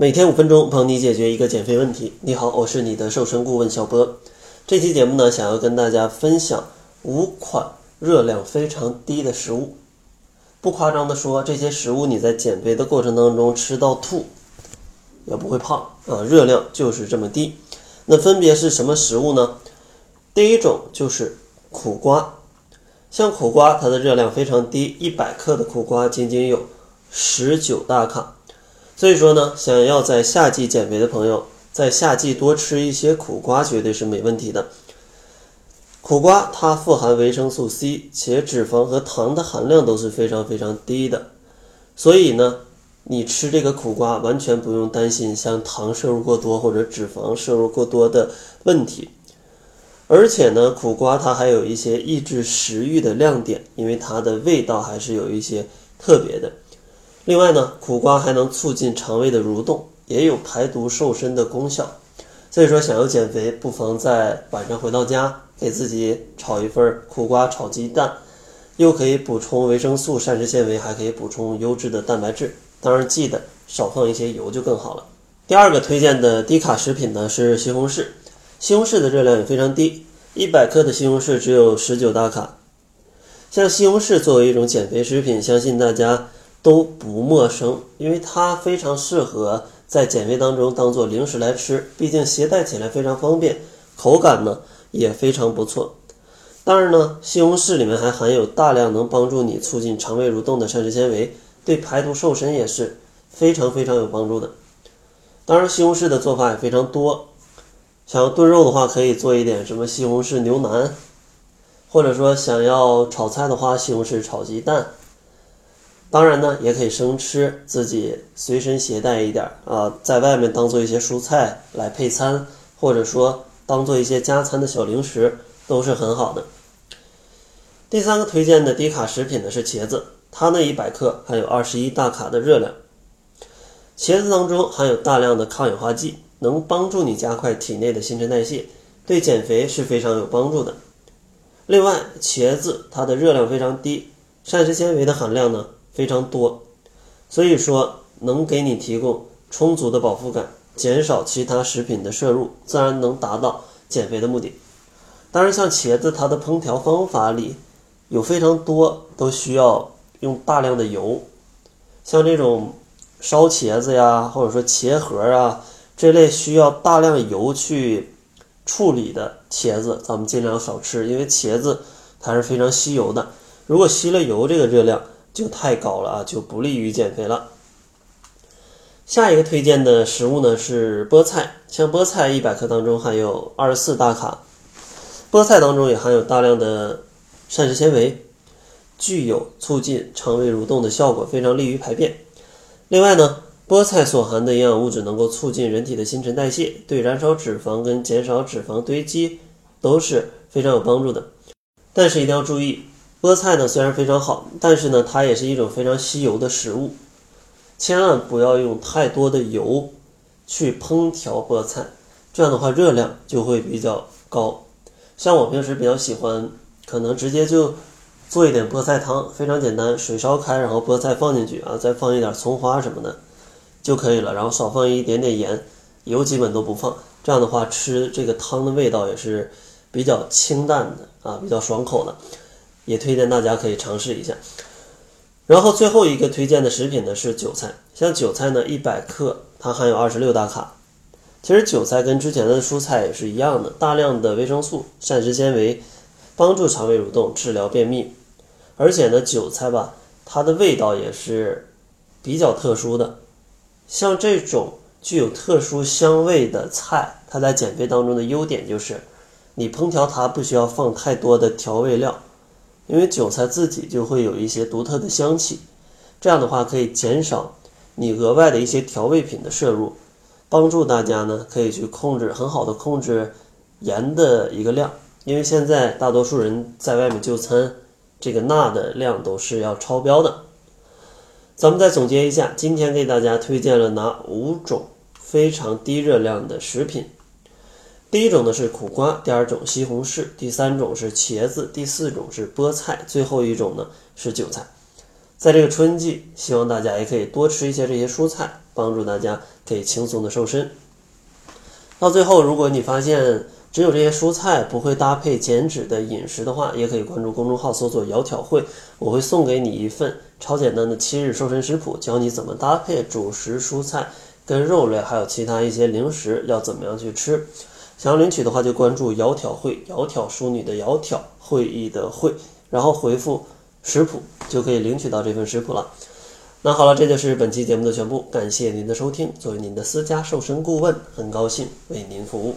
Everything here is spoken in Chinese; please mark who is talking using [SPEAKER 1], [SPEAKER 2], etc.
[SPEAKER 1] 每天五分钟，帮你解决一个减肥问题。你好，我是你的瘦身顾问小波。这期节目呢，想要跟大家分享五款热量非常低的食物。不夸张的说，这些食物你在减肥的过程当中吃到吐，也不会胖啊。热量就是这么低。那分别是什么食物呢？第一种就是苦瓜。像苦瓜，它的热量非常低，一百克的苦瓜仅仅有十九大卡。所以说呢，想要在夏季减肥的朋友，在夏季多吃一些苦瓜绝对是没问题的。苦瓜它富含维生素 C，且脂肪和糖的含量都是非常非常低的，所以呢，你吃这个苦瓜完全不用担心像糖摄入过多或者脂肪摄入过多的问题。而且呢，苦瓜它还有一些抑制食欲的亮点，因为它的味道还是有一些特别的。另外呢，苦瓜还能促进肠胃的蠕动，也有排毒瘦身的功效。所以说，想要减肥，不妨在晚上回到家，给自己炒一份苦瓜炒鸡蛋，又可以补充维生素、膳食纤维，还可以补充优质的蛋白质。当然，记得少放一些油就更好了。第二个推荐的低卡食品呢是西红柿，西红柿的热量也非常低，一百克的西红柿只有十九大卡。像西红柿作为一种减肥食品，相信大家。都不陌生，因为它非常适合在减肥当中当做零食来吃，毕竟携带起来非常方便，口感呢也非常不错。当然呢，西红柿里面还含有大量能帮助你促进肠胃蠕动的膳食纤维，对排毒瘦身也是非常非常有帮助的。当然，西红柿的做法也非常多，想要炖肉的话，可以做一点什么西红柿牛腩，或者说想要炒菜的话，西红柿炒鸡蛋。当然呢，也可以生吃，自己随身携带一点啊，在外面当做一些蔬菜来配餐，或者说当做一些加餐的小零食，都是很好的。第三个推荐的低卡食品呢是茄子，它那一百克含有二十一大卡的热量。茄子当中含有大量的抗氧化剂，能帮助你加快体内的新陈代谢，对减肥是非常有帮助的。另外，茄子它的热量非常低，膳食纤维的含量呢？非常多，所以说能给你提供充足的饱腹感，减少其他食品的摄入，自然能达到减肥的目的。当然，像茄子，它的烹调方法里有非常多都需要用大量的油，像这种烧茄子呀，或者说茄盒啊这类需要大量油去处理的茄子，咱们尽量少吃，因为茄子它是非常吸油的，如果吸了油，这个热量。就太高了啊，就不利于减肥了。下一个推荐的食物呢是菠菜，像菠菜一百克当中含有二十四大卡，菠菜当中也含有大量的膳食纤维，具有促进肠胃蠕动的效果，非常利于排便。另外呢，菠菜所含的营养物质能够促进人体的新陈代谢，对燃烧脂肪跟减少脂肪堆积都是非常有帮助的。但是一定要注意。菠菜呢虽然非常好，但是呢它也是一种非常吸油的食物，千万不要用太多的油去烹调菠菜，这样的话热量就会比较高。像我平时比较喜欢，可能直接就做一点菠菜汤，非常简单，水烧开，然后菠菜放进去啊，再放一点葱花什么的就可以了，然后少放一点点盐，油基本都不放，这样的话吃这个汤的味道也是比较清淡的啊，比较爽口的。也推荐大家可以尝试一下。然后最后一个推荐的食品呢是韭菜，像韭菜呢一百克它含有二十六大卡。其实韭菜跟之前的蔬菜也是一样的，大量的维生素、膳食纤维，帮助肠胃蠕动、治疗便秘。而且呢，韭菜吧，它的味道也是比较特殊的。像这种具有特殊香味的菜，它在减肥当中的优点就是，你烹调它不需要放太多的调味料。因为韭菜自己就会有一些独特的香气，这样的话可以减少你额外的一些调味品的摄入，帮助大家呢可以去控制很好的控制盐的一个量。因为现在大多数人在外面就餐，这个钠的量都是要超标的。咱们再总结一下，今天给大家推荐了哪五种非常低热量的食品？第一种呢是苦瓜，第二种西红柿，第三种是茄子，第四种是菠菜，最后一种呢是韭菜。在这个春季，希望大家也可以多吃一些这些蔬菜，帮助大家可以轻松的瘦身。到最后，如果你发现只有这些蔬菜不会搭配减脂的饮食的话，也可以关注公众号搜索“窈窕会”，我会送给你一份超简单的七日瘦身食谱，教你怎么搭配主食、蔬菜跟肉类，还有其他一些零食要怎么样去吃。想要领取的话，就关注“窈窕会”，窈窕淑女的窈窕，会议的会，然后回复。食谱就可以领取到这份食谱了。那好了，这就是本期节目的全部，感谢您的收听。作为您的私家瘦身顾问，很高兴为您服务。